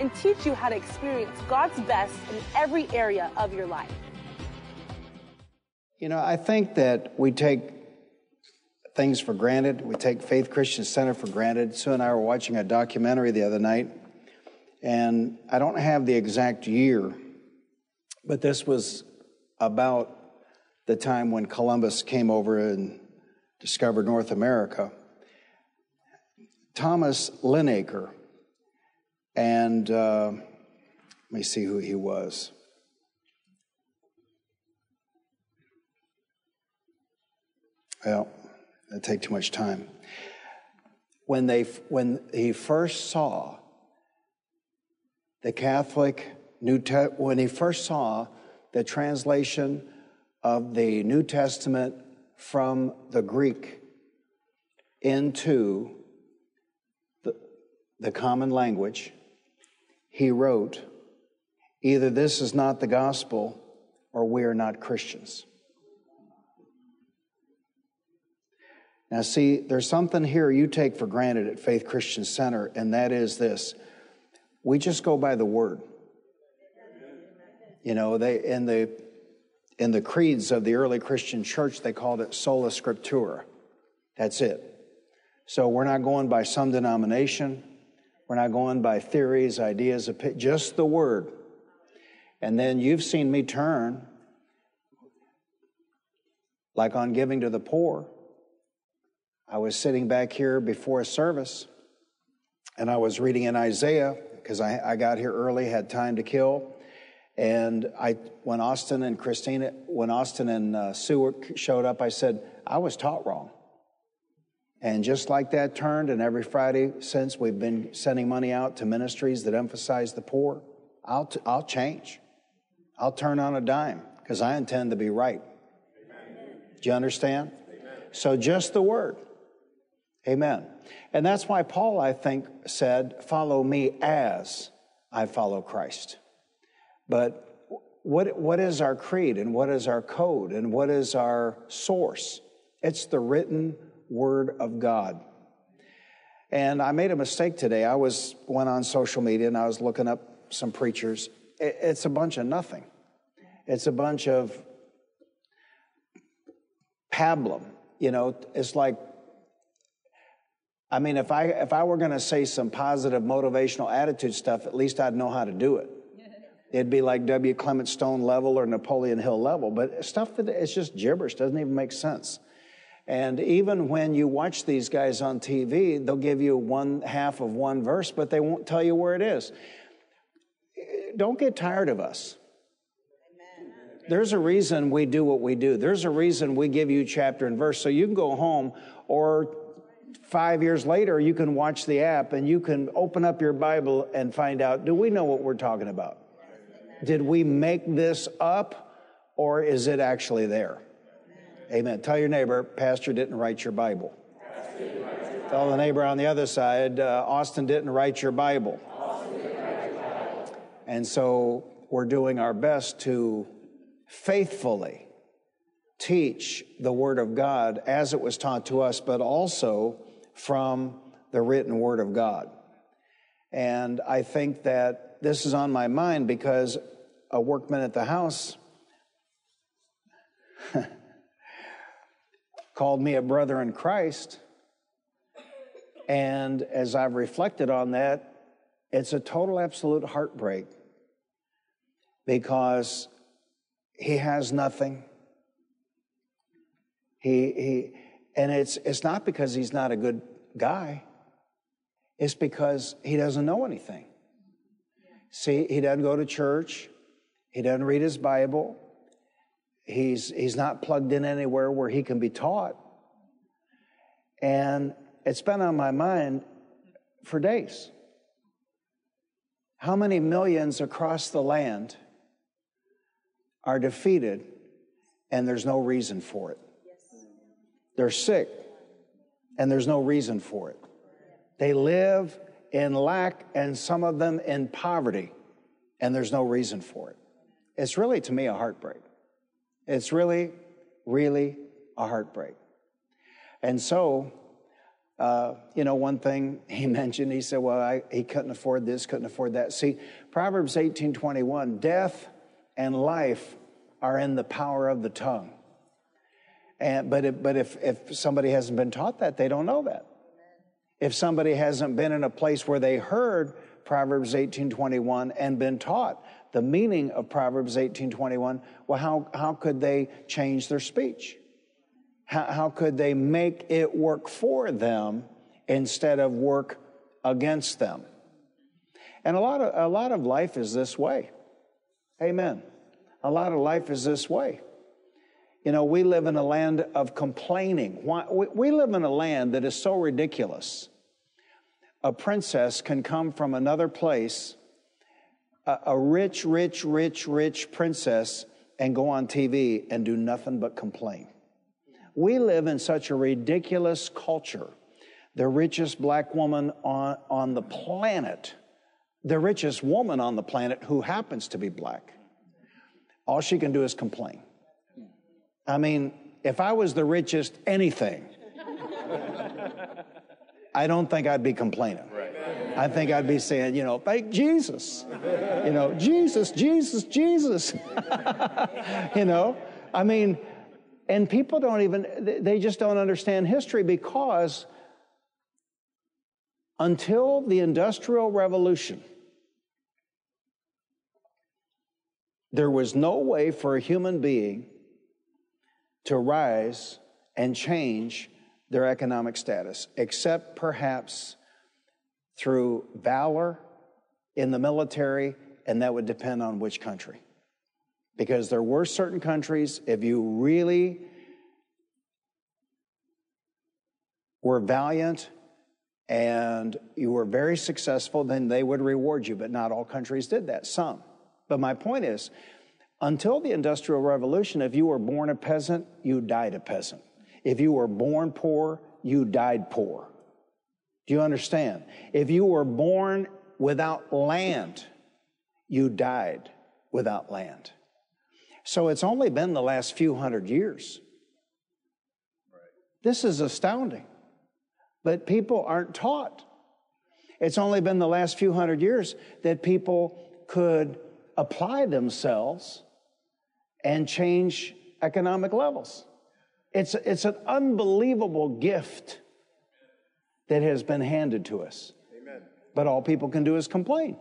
and teach you how to experience God's best in every area of your life. You know, I think that we take things for granted. We take Faith Christian Center for granted. Sue and I were watching a documentary the other night, and I don't have the exact year, but this was about the time when Columbus came over and discovered North America. Thomas Linacre, and uh, let me see who he was. Well, it'd take too much time. When, they, when he first saw the Catholic New Te- when he first saw the translation of the New Testament from the Greek into the, the common language, he wrote, Either this is not the gospel or we are not Christians. Now, see, there's something here you take for granted at Faith Christian Center, and that is this we just go by the word. You know, they in the in the creeds of the early Christian church, they called it sola scriptura. That's it. So we're not going by some denomination. We're not going by theories, ideas, just the word. And then you've seen me turn, like on giving to the poor. I was sitting back here before a service, and I was reading in Isaiah because I, I got here early, had time to kill. And I, when Austin and Christina, when Austin and uh, Sue showed up, I said, I was taught wrong. And just like that turned, and every Friday since we've been sending money out to ministries that emphasize the poor, I'll, t- I'll change. I'll turn on a dime because I intend to be right. Amen. Do you understand? Amen. So just the word. Amen. And that's why Paul, I think, said, Follow me as I follow Christ. But what, what is our creed and what is our code and what is our source? It's the written word of God. And I made a mistake today. I was went on social media and I was looking up some preachers. It's a bunch of nothing. It's a bunch of pablum. You know, it's like I mean, if I if I were going to say some positive motivational attitude stuff, at least I'd know how to do it. It'd be like W. Clement Stone level or Napoleon Hill level, but stuff that it's just gibberish, doesn't even make sense. And even when you watch these guys on TV, they'll give you one half of one verse, but they won't tell you where it is. Don't get tired of us. There's a reason we do what we do. There's a reason we give you chapter and verse. So you can go home or five years later, you can watch the app and you can open up your Bible and find out do we know what we're talking about? Did we make this up or is it actually there? Amen. Tell your neighbor, Pastor didn't write your Bible. Tell the neighbor on the other side, uh, Austin didn't write your Bible. And so we're doing our best to faithfully teach the Word of God as it was taught to us, but also from the written Word of God. And I think that this is on my mind because a workman at the house called me a brother in Christ. And as I've reflected on that, it's a total absolute heartbreak because he has nothing. He, he, and it's, it's not because he's not a good guy, it's because he doesn't know anything. See, he doesn't go to church, he doesn't read his Bible, He's, he's not plugged in anywhere where he can be taught. And it's been on my mind for days. How many millions across the land are defeated and there's no reason for it? They're sick and there's no reason for it. They live in lack and some of them in poverty and there's no reason for it. It's really, to me, a heartbreak. It's really, really a heartbreak. And so, uh, you know, one thing he mentioned, he said, well, I, he couldn't afford this, couldn't afford that. See, Proverbs 18 21, death and life are in the power of the tongue. And, but if, but if, if somebody hasn't been taught that, they don't know that. If somebody hasn't been in a place where they heard Proverbs 18:21 and been taught the meaning of Proverbs 18:21, well, how, how could they change their speech? How, how could they make it work for them instead of work against them? And a lot of, a lot of life is this way. Amen. A lot of life is this way. You know, we live in a land of complaining. We we live in a land that is so ridiculous. A princess can come from another place, a, rich, rich, rich, rich princess, and go on TV and do nothing but complain. We live in such a ridiculous culture. The richest black woman on, on the planet, the richest woman on the planet who happens to be black, all she can do is complain. I mean, if I was the richest anything, I don't think I'd be complaining. I think I'd be saying, you know, thank Jesus. You know, Jesus, Jesus, Jesus. you know, I mean, and people don't even, they just don't understand history because until the Industrial Revolution, there was no way for a human being to rise and change their economic status, except perhaps through valor in the military, and that would depend on which country. Because there were certain countries, if you really were valiant and you were very successful, then they would reward you. But not all countries did that, some. But my point is, until the Industrial Revolution, if you were born a peasant, you died a peasant. If you were born poor, you died poor. Do you understand? If you were born without land, you died without land. So it's only been the last few hundred years. This is astounding. But people aren't taught. It's only been the last few hundred years that people could apply themselves and change economic levels. It's, it's an unbelievable gift that has been handed to us. Amen. But all people can do is complain.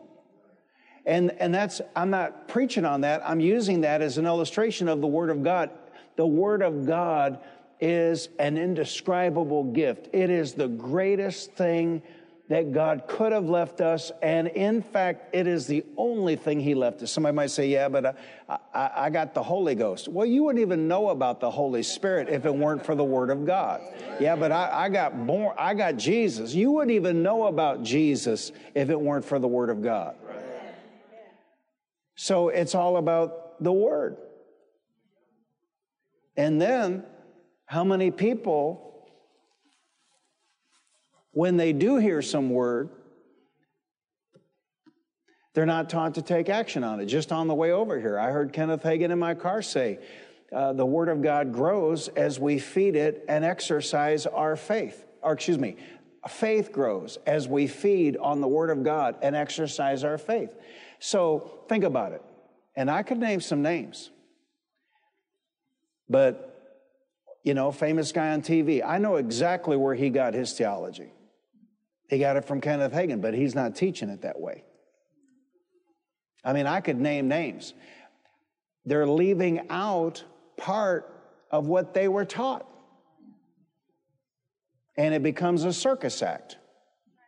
And, and that's, I'm not preaching on that. I'm using that as an illustration of the Word of God. The Word of God is an indescribable gift. It is the greatest thing that God could have left us, and in fact, it is the only thing He left us. Somebody might say, Yeah, but uh, I, I, I, got the Holy Ghost. Well, you wouldn't even know about the Holy Spirit if it weren't for the Word of God. Yeah, but I, I got born, I got Jesus. You wouldn't even know about Jesus if it weren't for the Word of God. So it's all about the Word. And then, how many people when they do hear some word, they're not taught to take action on it. Just on the way over here, I heard Kenneth Hagin in my car say, uh, the Word of God grows as we feed it and exercise our faith. Or, excuse me, faith grows as we feed on the Word of God and exercise our faith. So think about it. And I could name some names. But, you know, famous guy on TV, I know exactly where he got his theology. He got it from Kenneth Hagin, but he's not teaching it that way. I mean, I could name names. They're leaving out part of what they were taught. And it becomes a circus act.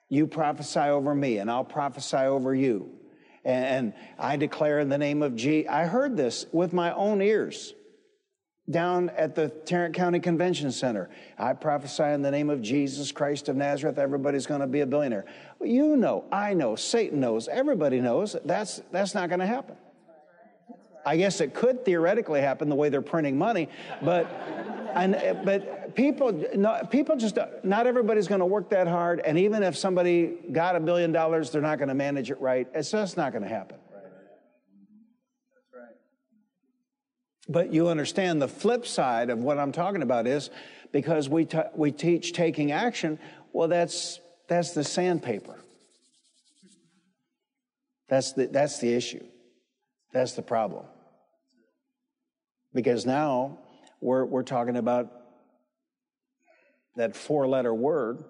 You prophesy over me, and I'll prophesy over you. And I declare in the name of G. I heard this with my own ears. Down at the Tarrant County Convention Center. I prophesy in the name of Jesus Christ of Nazareth, everybody's going to be a billionaire. You know, I know, Satan knows, everybody knows that's, that's not going to happen. I guess it could theoretically happen the way they're printing money, but, and, but people, people just, not everybody's going to work that hard. And even if somebody got a billion dollars, they're not going to manage it right. It's just not going to happen. But you understand the flip side of what I'm talking about is because we, t- we teach taking action, well, that's, that's the sandpaper. That's the, that's the issue. That's the problem. Because now we're, we're talking about that four letter word,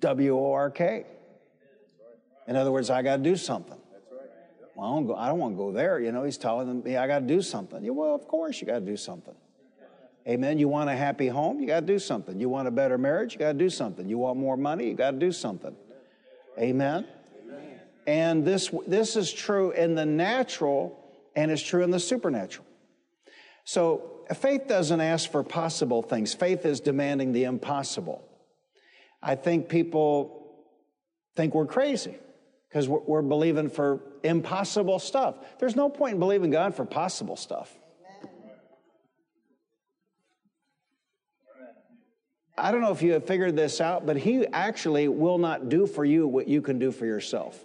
W O R K. In other words, I got to do something. Well, I don't, go, I don't want to go there. You know, he's telling me I got to do something. Yeah, well, of course you got to do something. Amen. You want a happy home? You got to do something. You want a better marriage? You got to do something. You want more money? You got to do something. Amen. Amen. And this this is true in the natural, and it's true in the supernatural. So faith doesn't ask for possible things. Faith is demanding the impossible. I think people think we're crazy because we're, believing for impossible stuff. There's no point in believing God for possible stuff. I don't know if you have figured this out, but He actually will not do for you what you can do for yourself.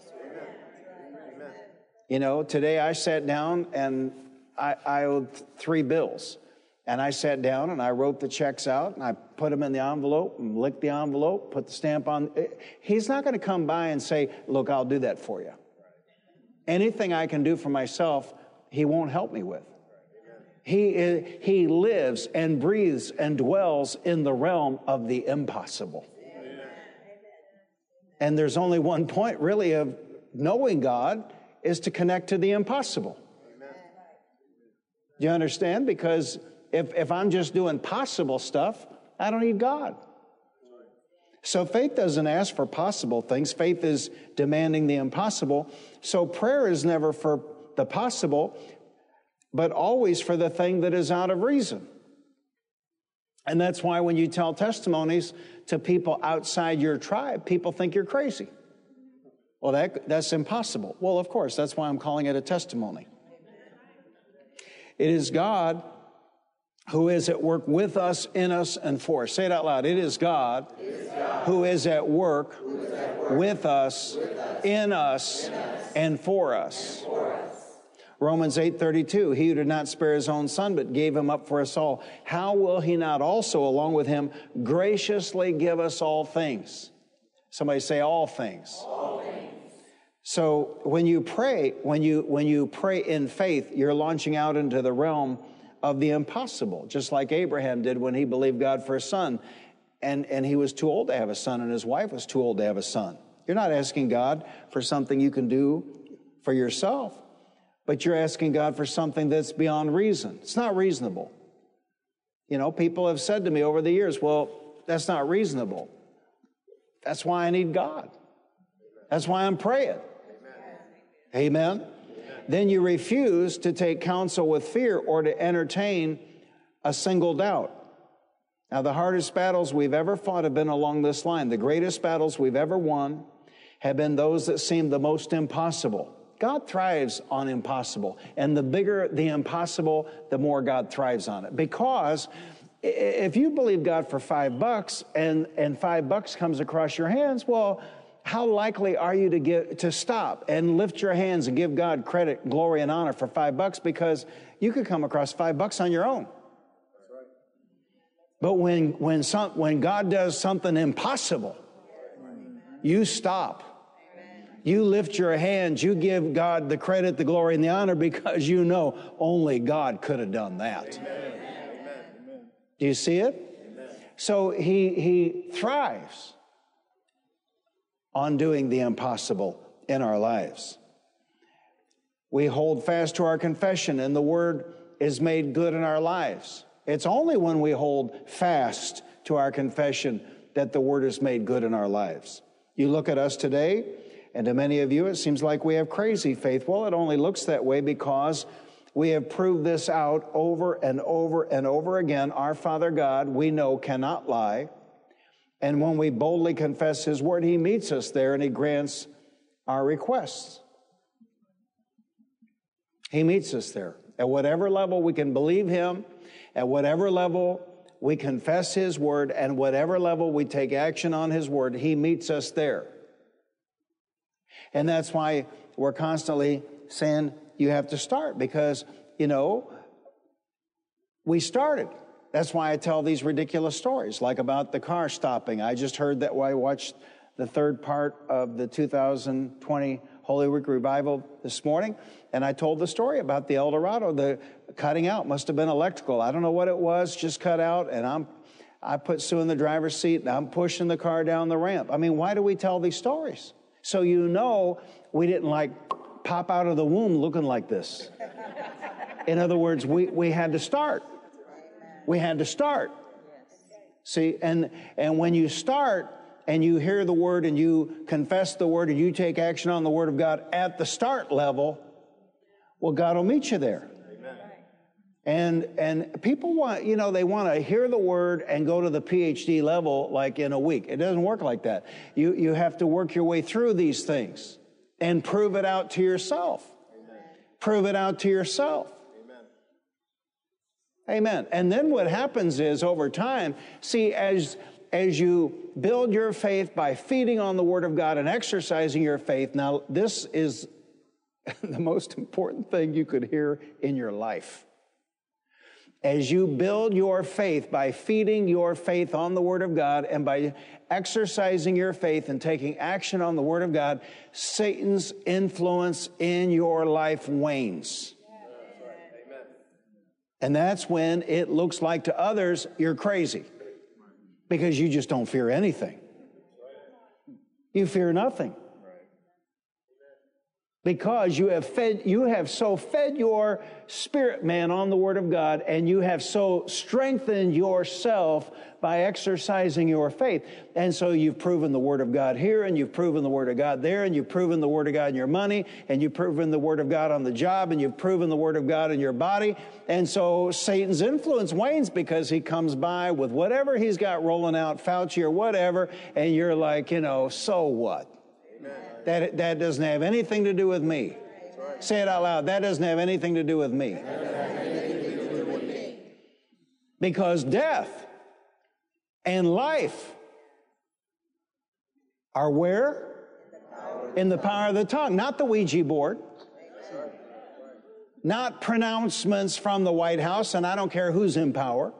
You know, today I sat down and I, I owed three bills. And I sat down and I wrote the checks out and I put them in the envelope and licked the envelope, put the stamp on. Eh, he's not going to come by and say, Look, I'll do that for you. Anything I can do for myself, he won't help me with. He, he lives and breathes and dwells in the realm of the impossible. And there's only one point, really, of knowing God is to connect to the impossible. Do you understand? Because if, if I'm just doing possible stuff, I don't need God. So faith doesn't ask for possible things. Faith is demanding the impossible. So prayer is never for the possible, but always for the thing that is out of reason. And that's why when you tell testimonies to people outside your tribe, people think you're crazy. Well, that, that's impossible. Well, of course, that's why I'm calling it a testimony. It is God who is at work with us, in us, and for us. Say it out loud. It is God, it is God who is at work, at work with, us, with us, in us, in us and for us. And for us. Romans 8:32 He who did not spare his own son but gave him up for us all how will he not also along with him graciously give us all things Somebody say all things. All things. So when you pray when you when you pray in faith you're launching out into the realm of the impossible, just like Abraham did when he believed God for a son. And, and he was too old to have a son, and his wife was too old to have a son. You're not asking God for something you can do for yourself, but you're asking God for something that's beyond reason. It's not reasonable. You know, people have said to me over the years, well, that's not reasonable. That's why I need God. That's why I'm praying. Amen. Amen then you refuse to take counsel with fear or to entertain a single doubt. Now, the hardest battles we've ever fought have been along this line. The greatest battles we've ever won have been those that seem the most impossible. God thrives on impossible. And the bigger the impossible, the more God thrives on it. Because if you believe God for five bucks and, and five bucks comes across your hands, well, how likely are you to give, to stop and lift your hands and give God credit, glory, and honor for five bucks? Because you could come across five bucks on your own. But when, when, some, when God does something impossible, you stop. You lift your hands, you give God the credit, the glory, and the honor because you know only God could have done that. Amen. Do you see it? So he, he thrives on doing the impossible in our lives. We hold fast to our confession, and the word is made good in our lives. It's only when we hold fast to our confession that the word is made good in our lives. You look at us today, and to many of you, it seems like we have crazy faith. Well, it only looks that way because We have proved this out over and over and over again. Our Father God, we know, cannot lie. And when we boldly confess His word, He meets us there and He grants our requests. He meets us there. At whatever level we can believe Him, at whatever level we confess His word, and whatever level we take action on His word, He meets us there. And that's why we're constantly saying, you have to start because, you know, we started. That's why I tell these ridiculous stories, like about the car stopping. I just heard that while I watched the third part of the 2020 Holy Week revival this morning, and I told the story about the Eldorado. The cutting out must have been electrical. I don't know what it was, just cut out, and I'm I put Sue in the driver's seat and I'm pushing the car down the ramp. I mean, why do we tell these stories? So you know we didn't like pop out of the womb looking like this. In other words, we, we had to start. We had to start. See, and, and when you start and you hear the word and you confess the word and you take action on the word of God at the start level, well, God will meet you there. And, and people want, you know, they want to hear the word and go to the PhD level like in a week. It doesn't work like that. You, you have to work your way through these things and prove it out to yourself. Amen. Prove it out to yourself. Amen. And then what happens is over time, see, as as you build your faith by feeding on the Word of God and exercising your faith, now this is the most important thing you could hear in your life as you build your faith by feeding your faith on the Word of God and by exercising your faith and taking action on the Word of God, Satan's influence in your life wanes. And that's when it looks like to others you're crazy because you just don't fear anything. You fear nothing because you have fed you have so fed your spirit man on the word of god and you have so strengthened yourself by exercising your faith and so you've proven the word of god here and you've proven the word of god there and you've proven the word of god in your money and you've proven the word of god on the job and you've proven the word of god in your body and so satan's influence wanes because he comes by with whatever he's got rolling out fauci or whatever and you're like you know so what that, that doesn't have anything to do with me. Say it out loud. That doesn't have anything to do with me. Because death and life are where? In the power of the tongue, not the Ouija board. Not pronouncements from the White House, and I don't care who's in power.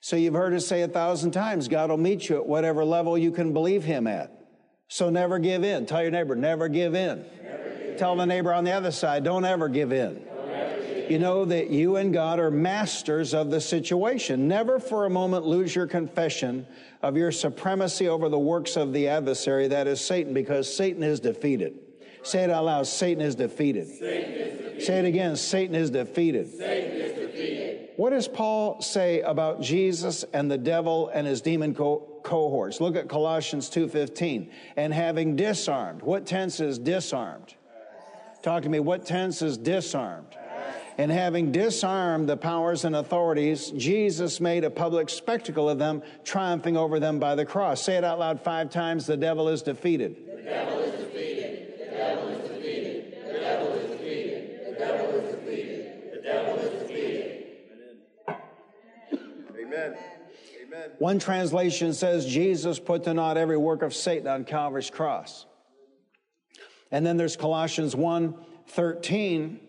So you've heard us say a thousand times God will meet you at whatever level you can believe Him at. So never give in. Tell your neighbor, never give in. Never give Tell the neighbor on the other side, don't ever give in. You know that you and God are masters of the situation. Never for a moment lose your confession of your supremacy over the works of the adversary, that is Satan, because Satan is defeated. Say it out loud Satan is defeated. Satan is defeated. Say it again Satan is defeated. Satan is defeated. What does Paul say about Jesus and the devil and his demon co- cohorts? Look at Colossians 2:15. And having disarmed. What tense is disarmed? Talk to me. What tense is disarmed? And having disarmed the powers and authorities, Jesus made a public spectacle of them, triumphing over them by the cross. Say it out loud five times. The devil is defeated. The devil is defeated. The devil is defeated. The devil is defeated. The devil is defeated. The devil is defeated. Amen. Amen. One translation says Jesus put to naught every work of Satan on Calvary's cross. And then there's Colossians 1 13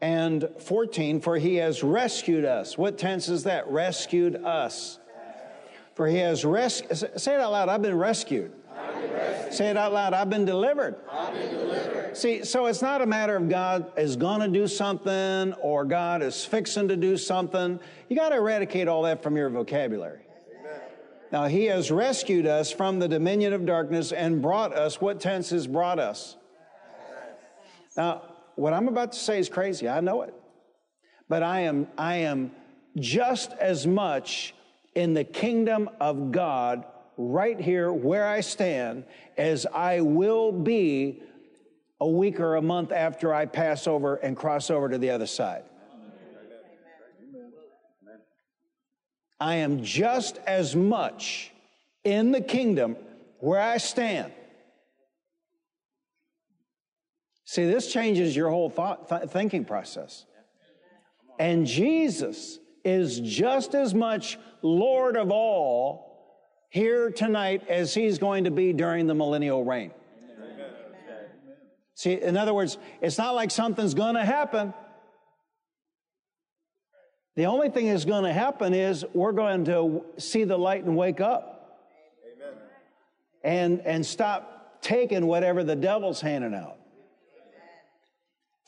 and 14, for he has rescued us. What tense is that? Rescued us. For he has rescued, say it out loud, I've been rescued. Say it out loud. I've been delivered. I've been delivered. See, so it's not a matter of God is to do something or God is fixing to do something. You got to eradicate all that from your vocabulary. Amen. Now, He has rescued us from the dominion of darkness and brought us. What tense has brought us? Now, what I'm about to say is crazy. I know it. But I am, I am just as much in the kingdom of God right here where I stand as I will be a week or a month after I pass over and cross over to the other side. I am just as much in the kingdom where I stand. See, this changes your whole thought, th- thinking process. And Jesus is just as much Lord of all here tonight as he's going to be during the millennial reign. See, in other words, it's not like something's going to happen. The only thing that's going to happen is we're going to see the light and wake up. Amen. And, and stop taking whatever the devil's handing out.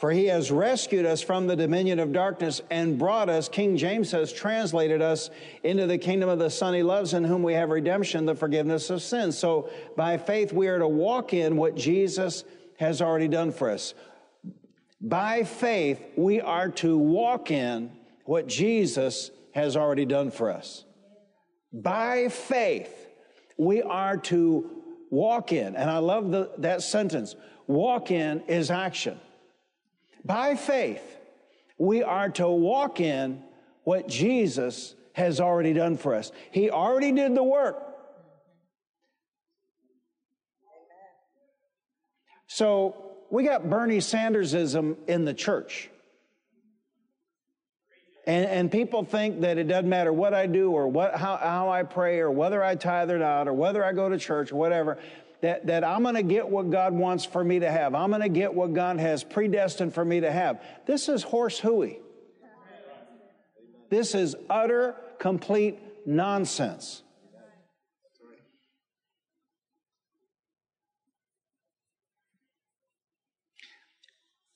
For he has rescued us from the dominion of darkness and brought us, King James has translated us into the kingdom of the Son he loves, in whom we have redemption, the forgiveness of sins. So by faith, we are to walk in what Jesus has already done for us. By faith, we are to walk in what Jesus has already done for us. By faith, we are to walk in. And I love the, that sentence. Walk in is action. By faith, we are to walk in what Jesus has already done for us. He already did the work. So we got Bernie Sandersism in the church. And, and people think that it doesn't matter what I do or what, how, how I pray or whether I tithe or not or whether I go to church or whatever that, that I'm going to get what God wants for me to have. I'm going to get what God has predestined for me to have. This is horse hooey. This is utter, complete nonsense.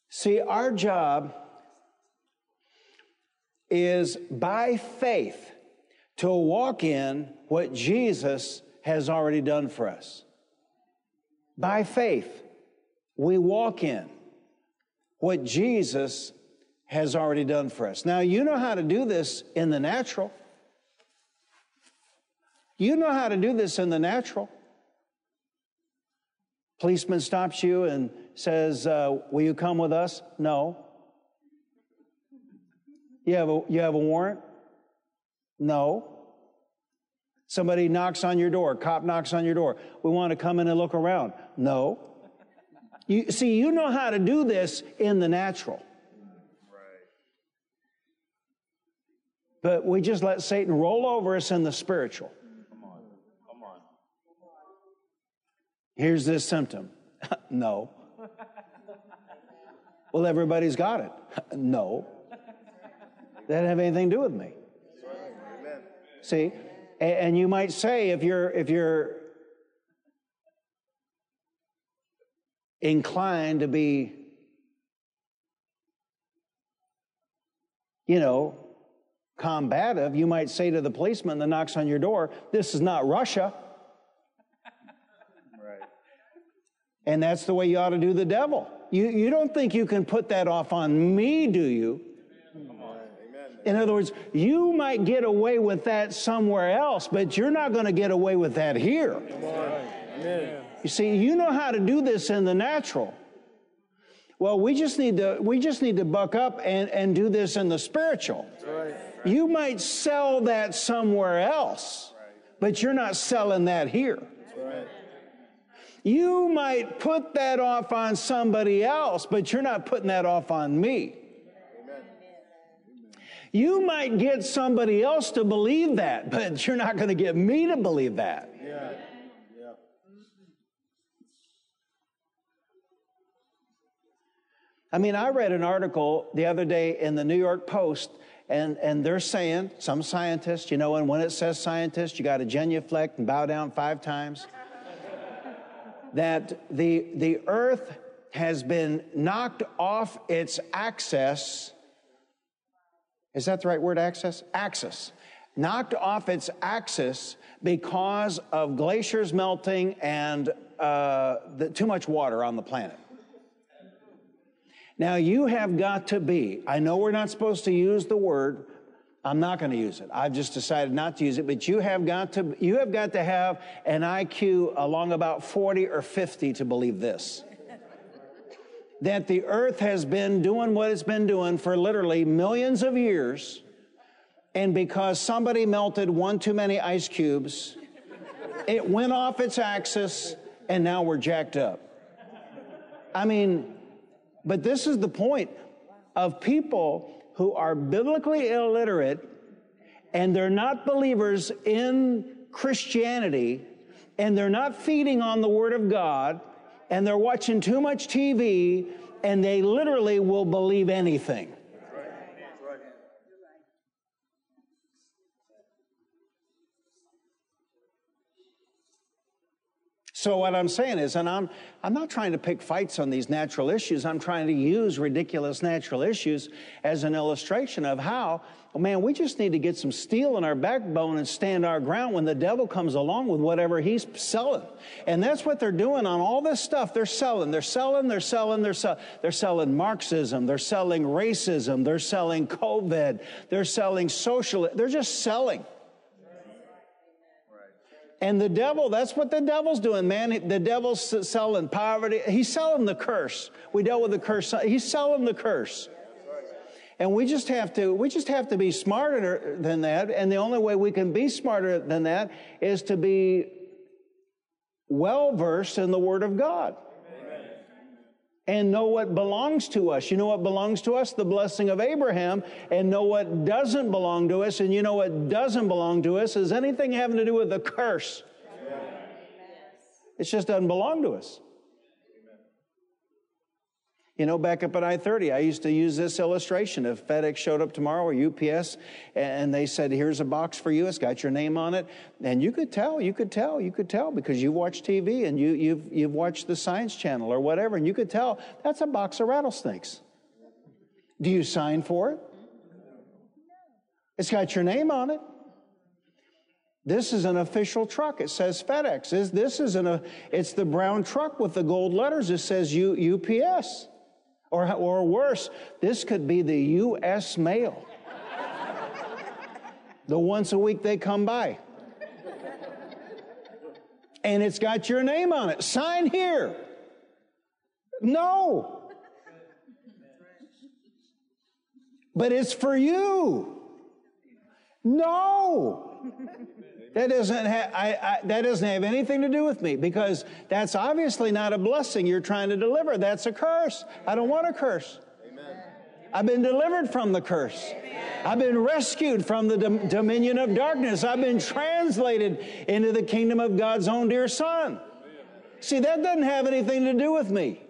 See, our job is by faith to walk in what Jesus has already done for us. By faith, we walk in what Jesus has already done for us. Now, you know how to do this in the natural. You know how to do this in the natural. Policeman stops you and says, uh, Will you come with us? No. You have, a, you have a warrant? No. Somebody knocks on your door, cop knocks on your door. We want to come in and look around. No. You see, you know how to do this in the natural. But we just let Satan roll over us in the spiritual. Come on. Come on. Here's this symptom. no. well, everybody's got it. no. That doesn't have anything to do with me. See, and you might say, if you're, if you're inclined to be, you know, combative, you might say to the policeman that knocks on your door, This is not Russia. Right. And that's the way you ought to do the devil. You, you don't think you can put that off on me, do you? In other words, you might get away with that somewhere else, but you're not going to get away with that here. You see, you know how to do this in the natural. Well, we just need to we just need to buck up and, and do this in the spiritual. You might sell that somewhere else, but you're not selling that here. You might put that off on somebody else, but you're not putting that off on me. You might get somebody else to believe that, but you're not going to get me to believe that. Yeah. yeah. I mean, I read an article the other day in the New York Post, and, and they're saying, some scientists, you know, and when it says scientist, you got to genuflect and bow down five times, that the, the earth has been knocked off its axis is that the right word, axis? Axis. Knocked off its axis because of glaciers melting and uh, the, too much water on the planet. Now, you have got to be, I know we're not supposed to use the word I'm not going to use it. I've just decided not to use it. But you have got to you have got to have an IQ along about 40 or 50 to believe this. That the earth has been doing what it's been doing for literally millions of years, and because somebody melted one too many ice cubes, it went off its axis, and now we're jacked up. I mean, but this is the point of people who are biblically illiterate and they're not believers in Christianity and they're not feeding on the Word of God and they're watching too much TV and they literally will believe anything. So what I'm saying is, and I'm, I'm not trying to pick fights on these natural issues. I'm trying to use ridiculous natural issues as an illustration of how, oh man, we just need to get some steel in our backbone and stand our ground when the devil comes along with whatever he's selling. And that's what they're doing on all this stuff. They're selling, they're selling, they're selling, they're selling. They're selling Marxism, they're selling racism, they're selling COVID, they're selling social, they're just selling. And the devil, that's what the devil's doing, man. The devil's selling poverty. He's selling the curse. We dealt with the curse. He's selling the curse. And we just have to, we just have to be smarter than that. And the only way we can be smarter than that is to be well versed in the Word of God. And know what belongs to us. You know what belongs to us? The blessing of Abraham. And know what doesn't belong to us. And you know what doesn't belong to us is anything having to do with the curse. It just doesn't belong to us. You know, back up at I 30, I used to use this illustration. If FedEx showed up tomorrow or UPS and they said, Here's a box for you, it's got your name on it, and you could tell, you could tell, you could tell because you watch TV and you, you've, you've watched the Science Channel or whatever, and you could tell that's a box of rattlesnakes. Do you sign for it? It's got your name on it. This is an official truck. It says FedEx. This is an, it's the brown truck with the gold letters. It says U, UPS. Or, or worse, this could be the U.S. mail. the once a week they come by. And it's got your name on it. Sign here. No. But it's for you. No. That doesn't, ha- I, I, that doesn't have anything to do with me because that's obviously not a blessing you're trying to deliver. That's a curse. I don't want a curse. Amen. I've been delivered from the curse. Amen. I've been rescued from the dom- dominion of darkness. I've been translated into the kingdom of God's own dear Son. See, that doesn't have anything to do with me.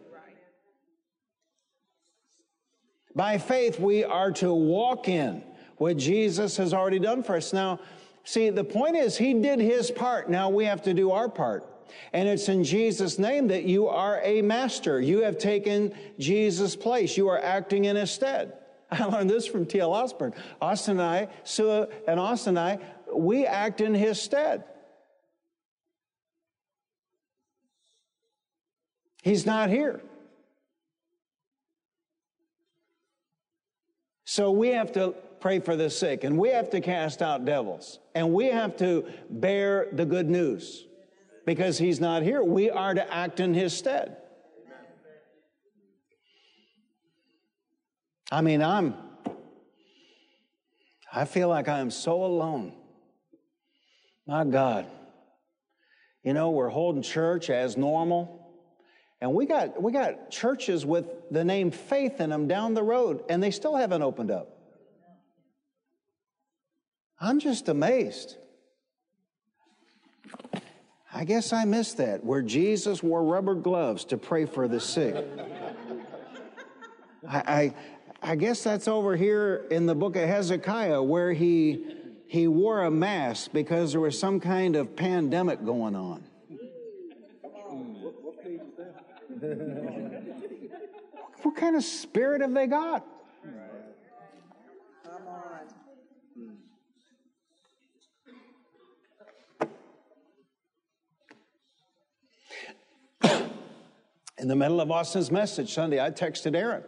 By faith, we are to walk in what Jesus has already done for us. Now, See, the point is, he did his part. Now we have to do our part. And it's in Jesus' name that you are a master. You have taken Jesus' place. You are acting in his stead. I learned this from T.L. Osborn. Austin and I, Sue and Austin and I, we act in his stead. He's not here. So we have to pray for the sick, and we have to cast out devils, and we have to bear the good news because he's not here. We are to act in his stead. I mean, I'm, I feel like I am so alone. My God. You know, we're holding church as normal. And we got, we got churches with the name faith in them down the road, and they still haven't opened up. I'm just amazed. I guess I missed that, where Jesus wore rubber gloves to pray for the sick. I, I, I, guess that's over here in the book of Hezekiah, where he, he wore a mask because there was some kind of pandemic going on. what kind of spirit have they got? In the middle of Austin's message Sunday, I texted Aaron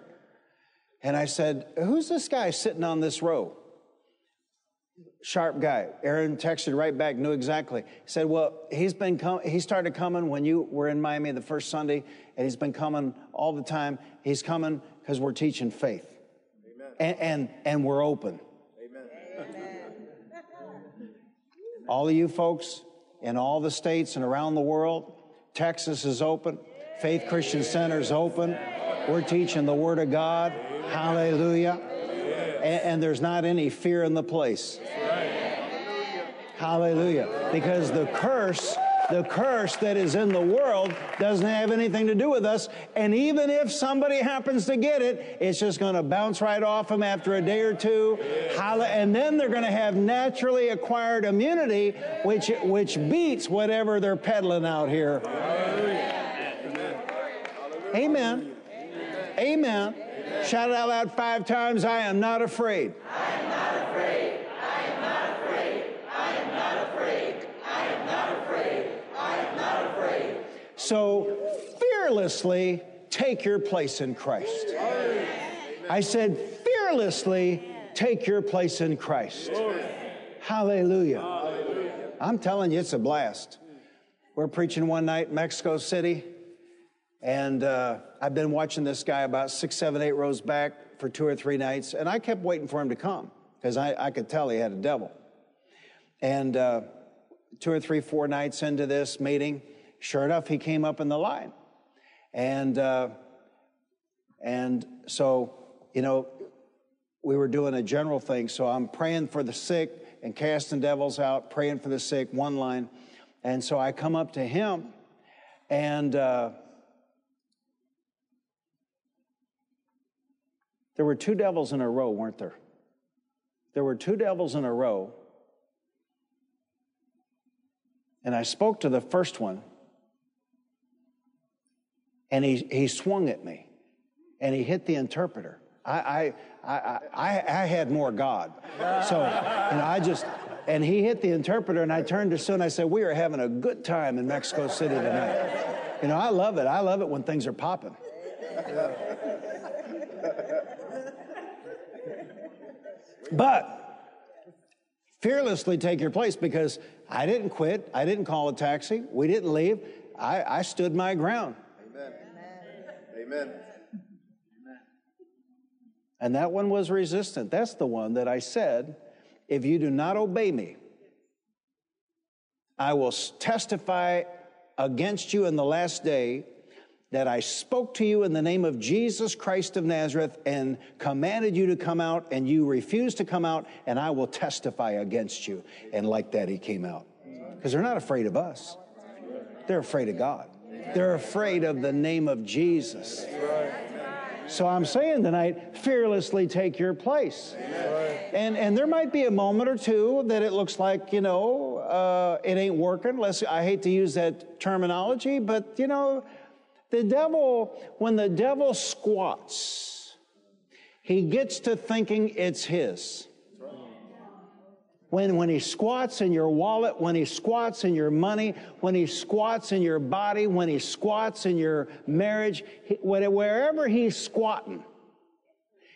and I said, Who's this guy sitting on this row? Sharp guy. Aaron texted right back, knew exactly. He said, Well, he's been com- he started coming when you were in Miami the first Sunday, and he's been coming all the time. He's coming because we're teaching faith. Amen. And, and, and we're open. Amen. All of you folks in all the states and around the world, Texas is open. Faith Christian Center is open. We're teaching the Word of God. Hallelujah. And, and there's not any fear in the place. Hallelujah. Because the curse, the curse that is in the world doesn't have anything to do with us. And even if somebody happens to get it, it's just going to bounce right off them after a day or two. And then they're going to have naturally acquired immunity, which, which beats whatever they're peddling out here. Amen. Amen. Shout it out loud five times. I am not afraid. I am not afraid. I am not afraid. I am not afraid. I am not afraid. I am not afraid. So fearlessly take your place in Christ. I said, fearlessly take your place in Christ. Hallelujah. I'm telling you, it's a blast. We're preaching one night in Mexico City, and uh, I've been watching this guy about six, seven, eight rows back for two or three nights, and I kept waiting for him to come because I, I, could tell he had a devil. And uh, two or three, four nights into this meeting, sure enough, he came up in the line. And, uh, and so, you know, we were doing a general thing. So I'm praying for the sick and casting devils out, praying for the sick, one line. And so I come up to him and, There were two devils in a row, weren't there? There were two devils in a row. And I spoke to the first one, and he, he swung at me, and he hit the interpreter. I, I, I, I, I had more God. So, and I just, and he hit the interpreter, and I turned to Sue and I said, We are having a good time in Mexico City tonight. You know, I love it. I love it when things are popping. But fearlessly take your place because I didn't quit. I didn't call a taxi. We didn't leave. I, I stood my ground. Amen. Amen. And that one was resistant. That's the one that I said, if you do not obey me, I will testify against you in the last day that I spoke to you in the name of Jesus Christ of Nazareth and commanded you to come out, and you refused to come out, and I will testify against you. And like that, he came out. Because they're not afraid of us, they're afraid of God. They're afraid of the name of Jesus. So I'm saying tonight, fearlessly take your place. And, and there might be a moment or two that it looks like, you know, uh, it ain't working. Let's, I hate to use that terminology, but, you know, the devil, when the devil squats, he gets to thinking it's his. When, when he squats in your wallet, when he squats in your money, when he squats in your body, when he squats in your marriage, he, wherever he's squatting,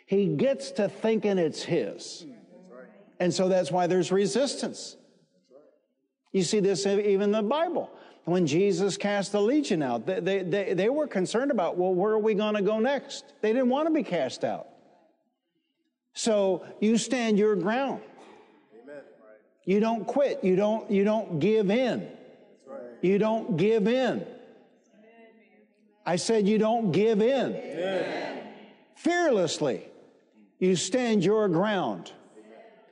he gets to thinking it's his. And so that's why there's resistance. You see this even in the Bible when Jesus cast the legion out. They, they, they, were concerned about, well, where are we going to go next? They didn't want to be cast out. So you stand your ground. Amen. You don't quit. You don't, you don't give in. Right. You don't give in. I said you don't give in. Amen. Fearlessly, you stand your ground.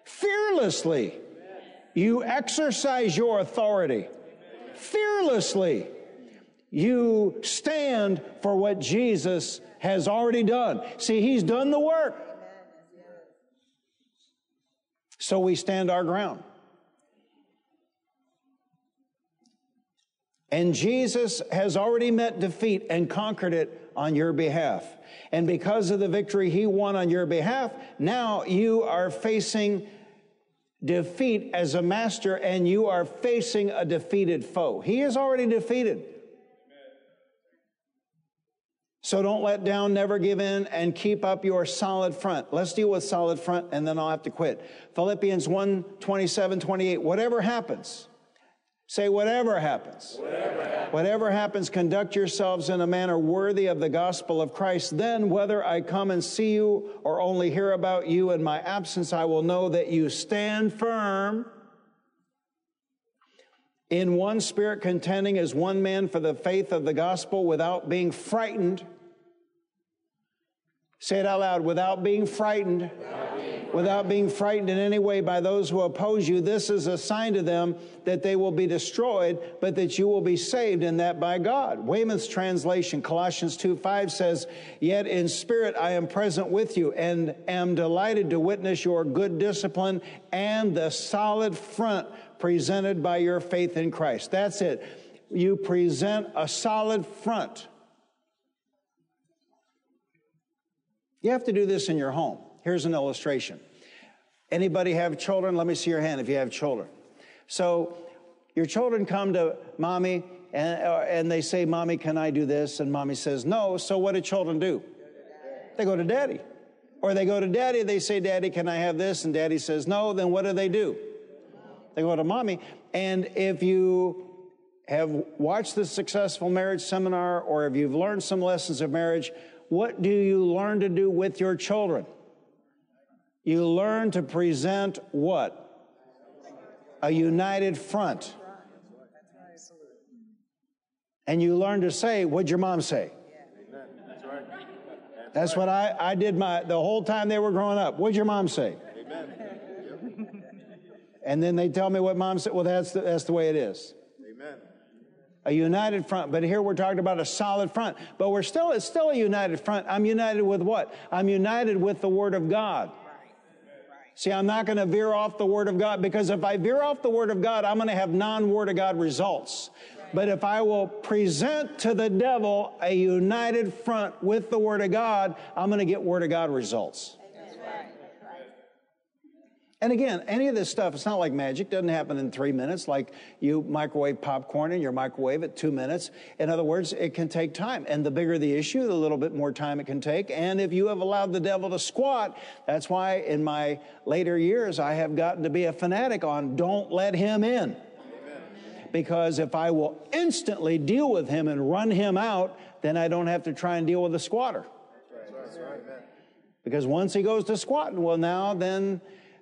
Fearlessly, you exercise your authority fearlessly. You stand for what Jesus has already done. See, He's done the work. So we stand our ground. And Jesus has already met defeat and conquered it on your behalf. And because of the victory he won on your behalf, now you are facing defeat as a master and you are facing a defeated foe. He is already defeated. So don't let down, never give in, and keep up your solid front. Let's deal with solid front, and then I'll have to quit. Philippians 1 27, 28. Whatever happens, say, whatever happens. Whatever happens. Whatever happens, conduct yourselves in a manner worthy of the gospel of Christ. Then, whether I come and see you or only hear about you in my absence, I will know that you stand firm in one spirit contending as one man for the faith of the gospel without being frightened. Say it out loud without being frightened. Without being frightened in any way by those who oppose you. This is a sign to them that they will be destroyed, but that you will be saved, and that by God. Weymouth's translation, Colossians 2 5 says, Yet in spirit I am present with you, and am delighted to witness your good discipline and the solid front presented by your faith in Christ. That's it. You present a solid front. You have to do this in your home. Here's an illustration. Anybody have children? Let me see your hand if you have children. So your children come to mommy and, uh, and they say, Mommy, can I do this? And mommy says, No. So what do children do? They go to daddy. Or they go to daddy, they say, Daddy, can I have this? And daddy says, No. Then what do they do? They go to mommy. And if you have watched the successful marriage seminar or if you've learned some lessons of marriage, what do you learn to do with your children? You learn to present what? A united front. And you learn to say, what'd your mom say? That's what I, I did my the whole time they were growing up. What'd your mom say? Amen. And then they tell me what mom said. Well, that's the, that's the way it is. Amen. A united front. But here we're talking about a solid front. But we're still, it's still a united front. I'm united with what? I'm united with the Word of God. See, I'm not going to veer off the Word of God because if I veer off the Word of God, I'm going to have non Word of God results. But if I will present to the devil a united front with the Word of God, I'm going to get Word of God results. And again, any of this stuff, it's not like magic. Doesn't happen in three minutes like you microwave popcorn in your microwave at two minutes. In other words, it can take time. And the bigger the issue, the little bit more time it can take. And if you have allowed the devil to squat, that's why in my later years I have gotten to be a fanatic on don't let him in. Because if I will instantly deal with him and run him out, then I don't have to try and deal with the squatter. Because once he goes to squatting, well, now then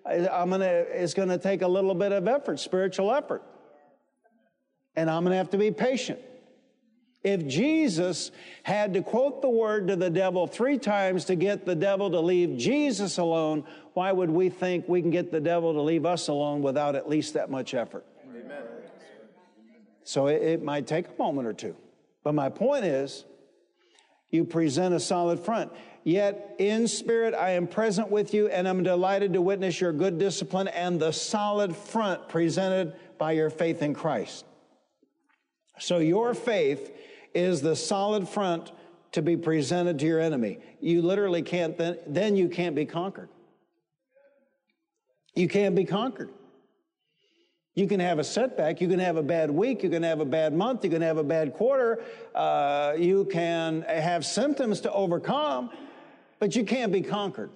I'm gonna, it's going to take a little bit of effort, spiritual effort. And I'm going to have to be patient. If Jesus had to quote the word to the devil three times to get the devil to leave Jesus alone, why would we think we can get the devil to leave us alone without at least that much effort? Amen. So it, it might take a moment or two. But my point is, you present a solid front. Yet in spirit I am present with you and I'm delighted to witness your good discipline and the solid front presented by your faith in Christ. So your faith is the solid front to be presented to your enemy. You literally can't, then, then you can't be conquered. You can't be conquered. You can have a setback. You can have a bad week. You can have a bad month. You can have a bad quarter. Uh, you can have symptoms to overcome but you can't be conquered.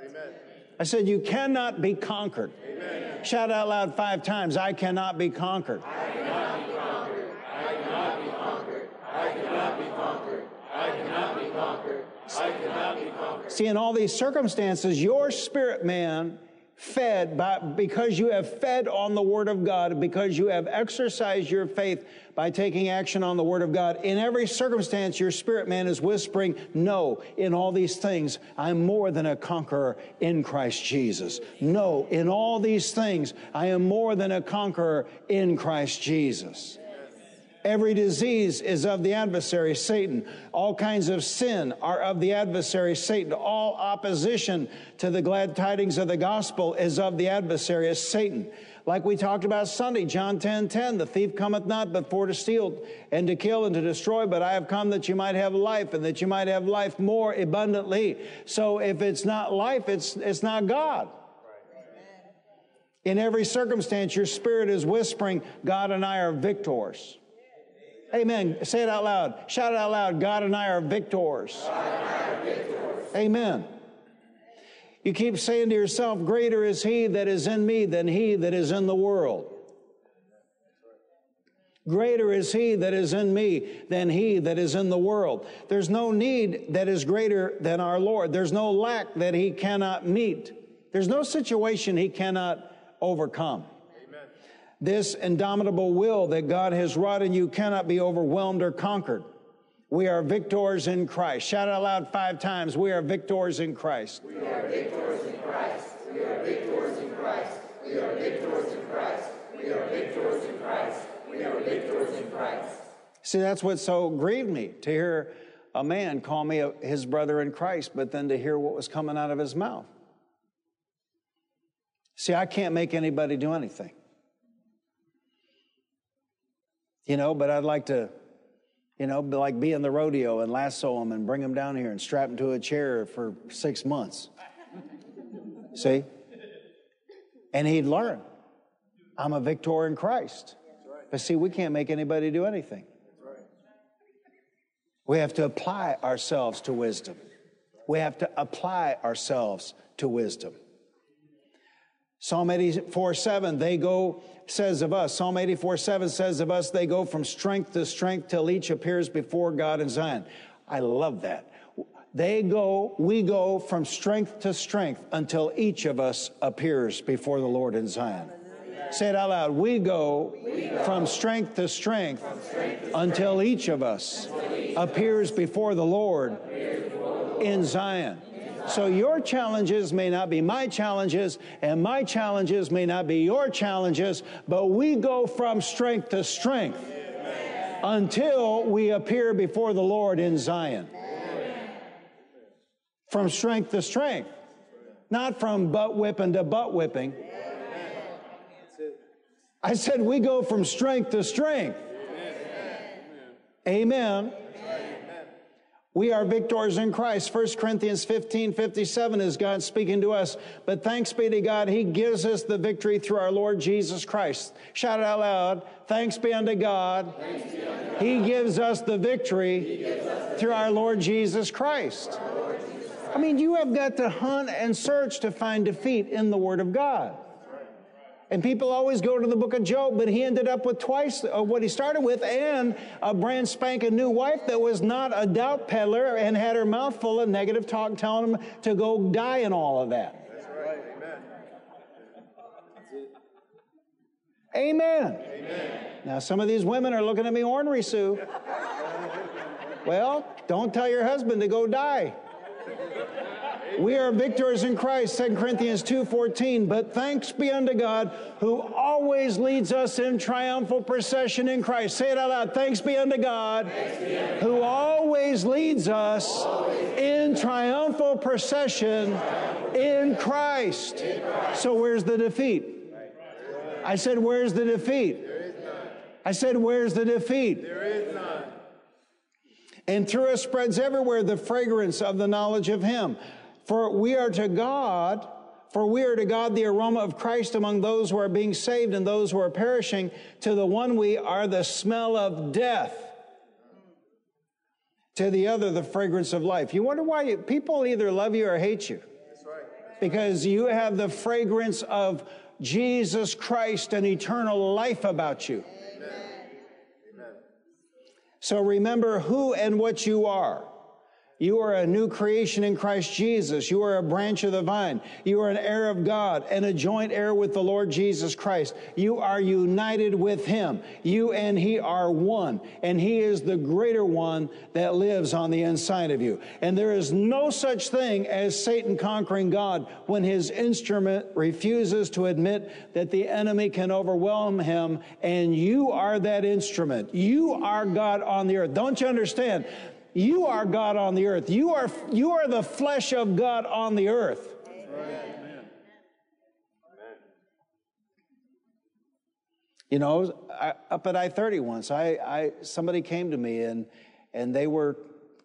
Amen. I said, You cannot be conquered. Amen. Shout out loud five times I cannot be conquered. I cannot be conquered. I cannot be conquered. I cannot be conquered. I cannot be conquered. I cannot be conquered. See, in all these circumstances, your spirit man fed by, because you have fed on the Word of God, because you have exercised your faith by taking action on the Word of God. In every circumstance, your spirit man is whispering, No, in all these things, I'm more than a conqueror in Christ Jesus. No, in all these things, I am more than a conqueror in Christ Jesus. Every disease is of the adversary, Satan. All kinds of sin are of the adversary, Satan. All opposition to the glad tidings of the gospel is of the adversary, Satan. Like we talked about Sunday, John 10 10, the thief cometh not but for to steal and to kill and to destroy, but I have come that you might have life and that you might have life more abundantly. So if it's not life, it's, it's not God. In every circumstance, your spirit is whispering, God and I are victors. Amen. Say it out loud. Shout it out loud. God and I are victors. Are victors. Amen. You keep saying to yourself, Greater is He that is in me than He that is in the world. Greater is He that is in me than He that is in the world. There's no need that is greater than our Lord. There's no lack that He cannot meet. There's no situation He cannot overcome. This indomitable will that God has wrought in you cannot be overwhelmed or conquered. We are victors in Christ. Shout it out loud five times. We are victors in Christ. We are victors in Christ. We are victors in Christ. We are victors in Christ. We are victors in Christ. We are victors in Christ. See, that's what so grieved me to hear a man call me a, his brother in Christ, but then to hear what was coming out of his mouth. See, I can't make anybody do anything. You know, but I'd like to, you know, like be in the rodeo and lasso them and bring them down here and strap them to a chair for six months. See? And he'd learn. I'm a victor in Christ. But see, we can't make anybody do anything. We have to apply ourselves to wisdom. We have to apply ourselves to wisdom. Psalm 84 7, they go, says of us, Psalm 84 7 says of us, they go from strength to strength till each appears before God in Zion. I love that. They go, we go from strength to strength until each of us appears before the Lord in Zion. Say it out loud. We go, we go from strength to strength, strength to until each of us appears before the Lord in Zion. So your challenges may not be my challenges, and my challenges may not be your challenges, but we go from strength to strength until we appear before the Lord in Zion. From strength to strength, not from butt whipping to butt whipping. I said we go from strength to strength. Amen. We are victors in Christ. 1 Corinthians 15, 57 is God speaking to us. But thanks be to God, He gives us the victory through our Lord Jesus Christ. Shout it out loud. Thanks be unto God. Be unto God. He gives us the victory us the through our Lord Jesus Christ. Lord Jesus Christ. I mean, you have got to hunt and search to find defeat in the Word of God. And people always go to the book of Job, but he ended up with twice uh, what he started with and a brand spanking new wife that was not a doubt peddler and had her mouth full of negative talk telling him to go die and all of that. That's right. Amen. Amen. Amen. Now, some of these women are looking at me ornery, Sue. well, don't tell your husband to go die. We are victors in Christ, 2 Corinthians 2.14. But thanks be unto God who always leads us in triumphal procession in Christ. Say it out loud. Thanks be unto God who always leads us in triumphal procession in Christ. So where's the defeat? I said, where's the defeat? I said, where's the defeat? There is none. And through us spreads everywhere the fragrance of the knowledge of Him. For we are to God, for we are to God the aroma of Christ among those who are being saved and those who are perishing. To the one we are the smell of death. To the other, the fragrance of life. You wonder why you, people either love you or hate you. Right. Because you have the fragrance of Jesus Christ and eternal life about you. Amen. So remember who and what you are. You are a new creation in Christ Jesus. You are a branch of the vine. You are an heir of God and a joint heir with the Lord Jesus Christ. You are united with Him. You and He are one, and He is the greater one that lives on the inside of you. And there is no such thing as Satan conquering God when his instrument refuses to admit that the enemy can overwhelm him, and you are that instrument. You are God on the earth. Don't you understand? You are God on the earth. You are, you are the flesh of God on the earth. Amen. You know, I, up at I 30 once, I, I, somebody came to me and, and they were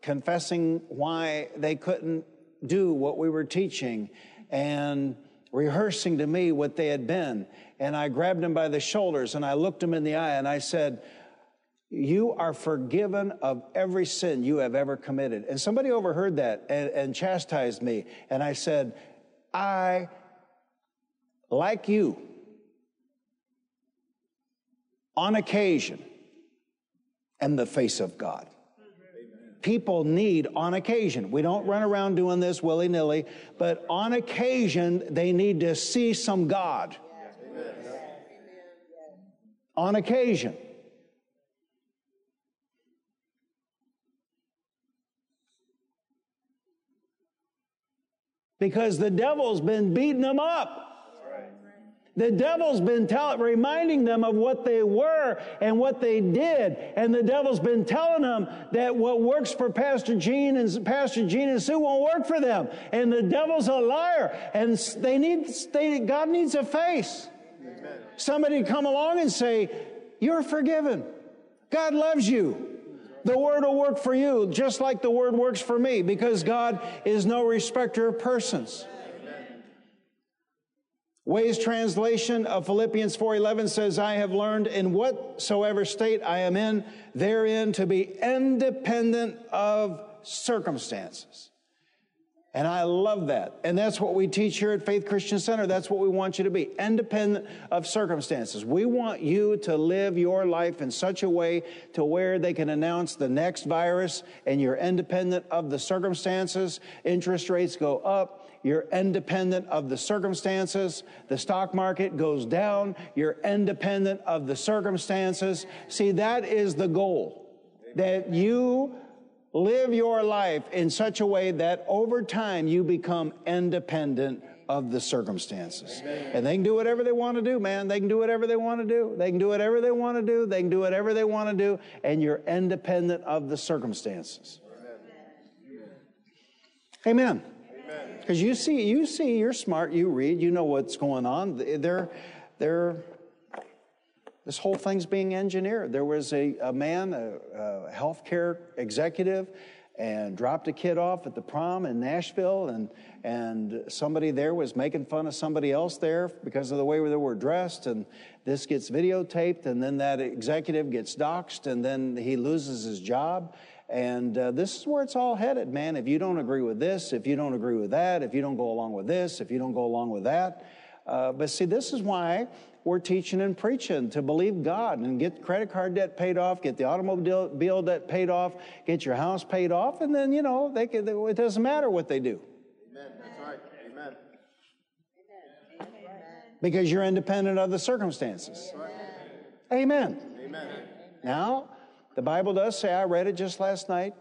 confessing why they couldn't do what we were teaching and rehearsing to me what they had been. And I grabbed them by the shoulders and I looked them in the eye and I said, You are forgiven of every sin you have ever committed. And somebody overheard that and, and chastised me. And I said, I, like you, on occasion, am the face of God. People need on occasion. We don't run around doing this willy nilly, but on occasion, they need to see some God. On occasion. Because the devil's been beating them up. The devil's been reminding them of what they were and what they did. And the devil's been telling them that what works for Pastor Gene and Pastor Gene and Sue won't work for them. And the devil's a liar. And they need, they, God needs a face. Amen. Somebody come along and say, you're forgiven. God loves you. The word will work for you just like the word works for me because God is no respecter of persons. Way's translation of Philippians 4:11 says, "I have learned in whatsoever state I am in, therein to be independent of circumstances." And I love that. And that's what we teach here at Faith Christian Center. That's what we want you to be, independent of circumstances. We want you to live your life in such a way to where they can announce the next virus and you're independent of the circumstances. Interest rates go up. You're independent of the circumstances. The stock market goes down. You're independent of the circumstances. See, that is the goal. That you live your life in such a way that over time you become independent of the circumstances. Amen. And they can do whatever they want to do, man. They can do whatever they want to do. They can do whatever they want to do. They can do whatever they want to do, and you're independent of the circumstances. Amen. Because you see, you see, you're smart, you read, you know what's going on. They're, they're this whole thing's being engineered. There was a, a man, a, a healthcare executive, and dropped a kid off at the prom in Nashville, and and somebody there was making fun of somebody else there because of the way they were dressed, and this gets videotaped, and then that executive gets doxxed, and then he loses his job. And uh, this is where it's all headed, man. If you don't agree with this, if you don't agree with that, if you don't go along with this, if you don't go along with that. Uh, but see, this is why we're teaching and preaching to believe God and get credit card debt paid off, get the automobile debt paid off, get your house paid off, and then, you know, they can, it doesn't matter what they do. Amen. That's right. Amen. Because you're independent of the circumstances. Amen. Amen. Now, the Bible does say, I read it just last night.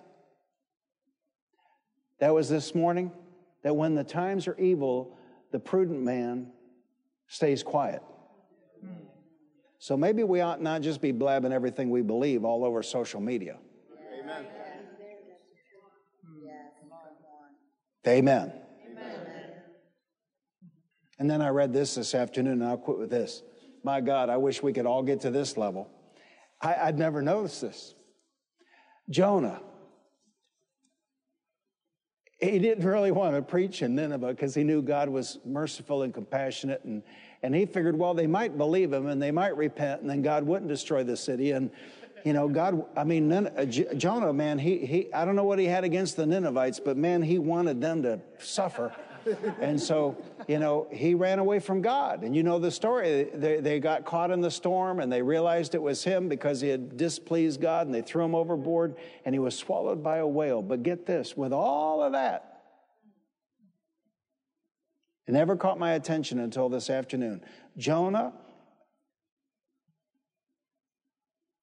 That was this morning, that when the times are evil, the prudent man stays quiet. So maybe we ought not just be blabbing everything we believe all over social media. Amen. Amen. And then I read this this afternoon, and I'll quit with this. My God, I wish we could all get to this level. I, would never noticed this. Jonah, he didn't really want to preach in Nineveh because he knew God was merciful and compassionate and, and he figured, well, they might believe him and they might repent, and then God wouldn't destroy the city. And, you know, God, I mean, uh, Jonah, man, he, he, I don't know what he had against the Ninevites, but man, he wanted them to suffer. and so, you know, he ran away from God. And you know the story. They, they got caught in the storm and they realized it was him because he had displeased God and they threw him overboard and he was swallowed by a whale. But get this with all of that, it never caught my attention until this afternoon. Jonah,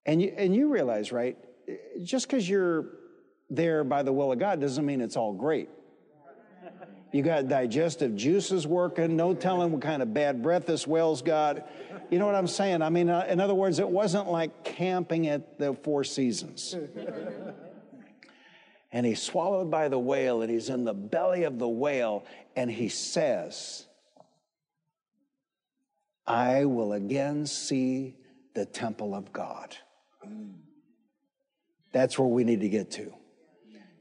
and you, and you realize, right? Just because you're there by the will of God doesn't mean it's all great. You got digestive juices working, no telling what kind of bad breath this whale's got. You know what I'm saying? I mean, uh, in other words, it wasn't like camping at the Four Seasons and he's swallowed by the whale and he's in the belly of the whale and he says, I will again see the temple of God. That's where we need to get to.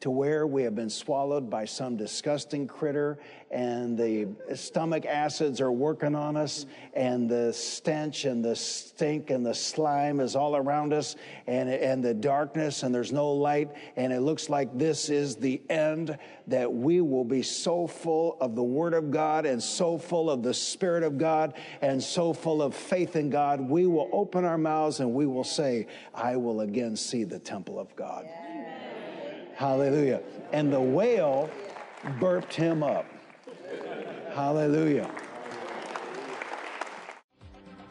To where we have been swallowed by some disgusting critter and the stomach acids are working on us and the stench and the stink and the slime is all around us and, and the darkness and there's no light and it looks like this is the end that we will be so full of the word of God and so full of the spirit of God and so full of faith in God we will open our mouths and we will say I will again see the temple of God. Yeah. Hallelujah. And the whale burped him up. Hallelujah.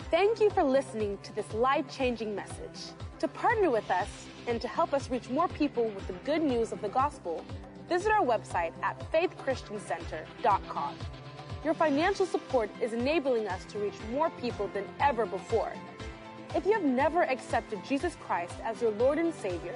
Thank you for listening to this life changing message. To partner with us and to help us reach more people with the good news of the gospel, visit our website at faithchristiancenter.com. Your financial support is enabling us to reach more people than ever before. If you have never accepted Jesus Christ as your Lord and Savior,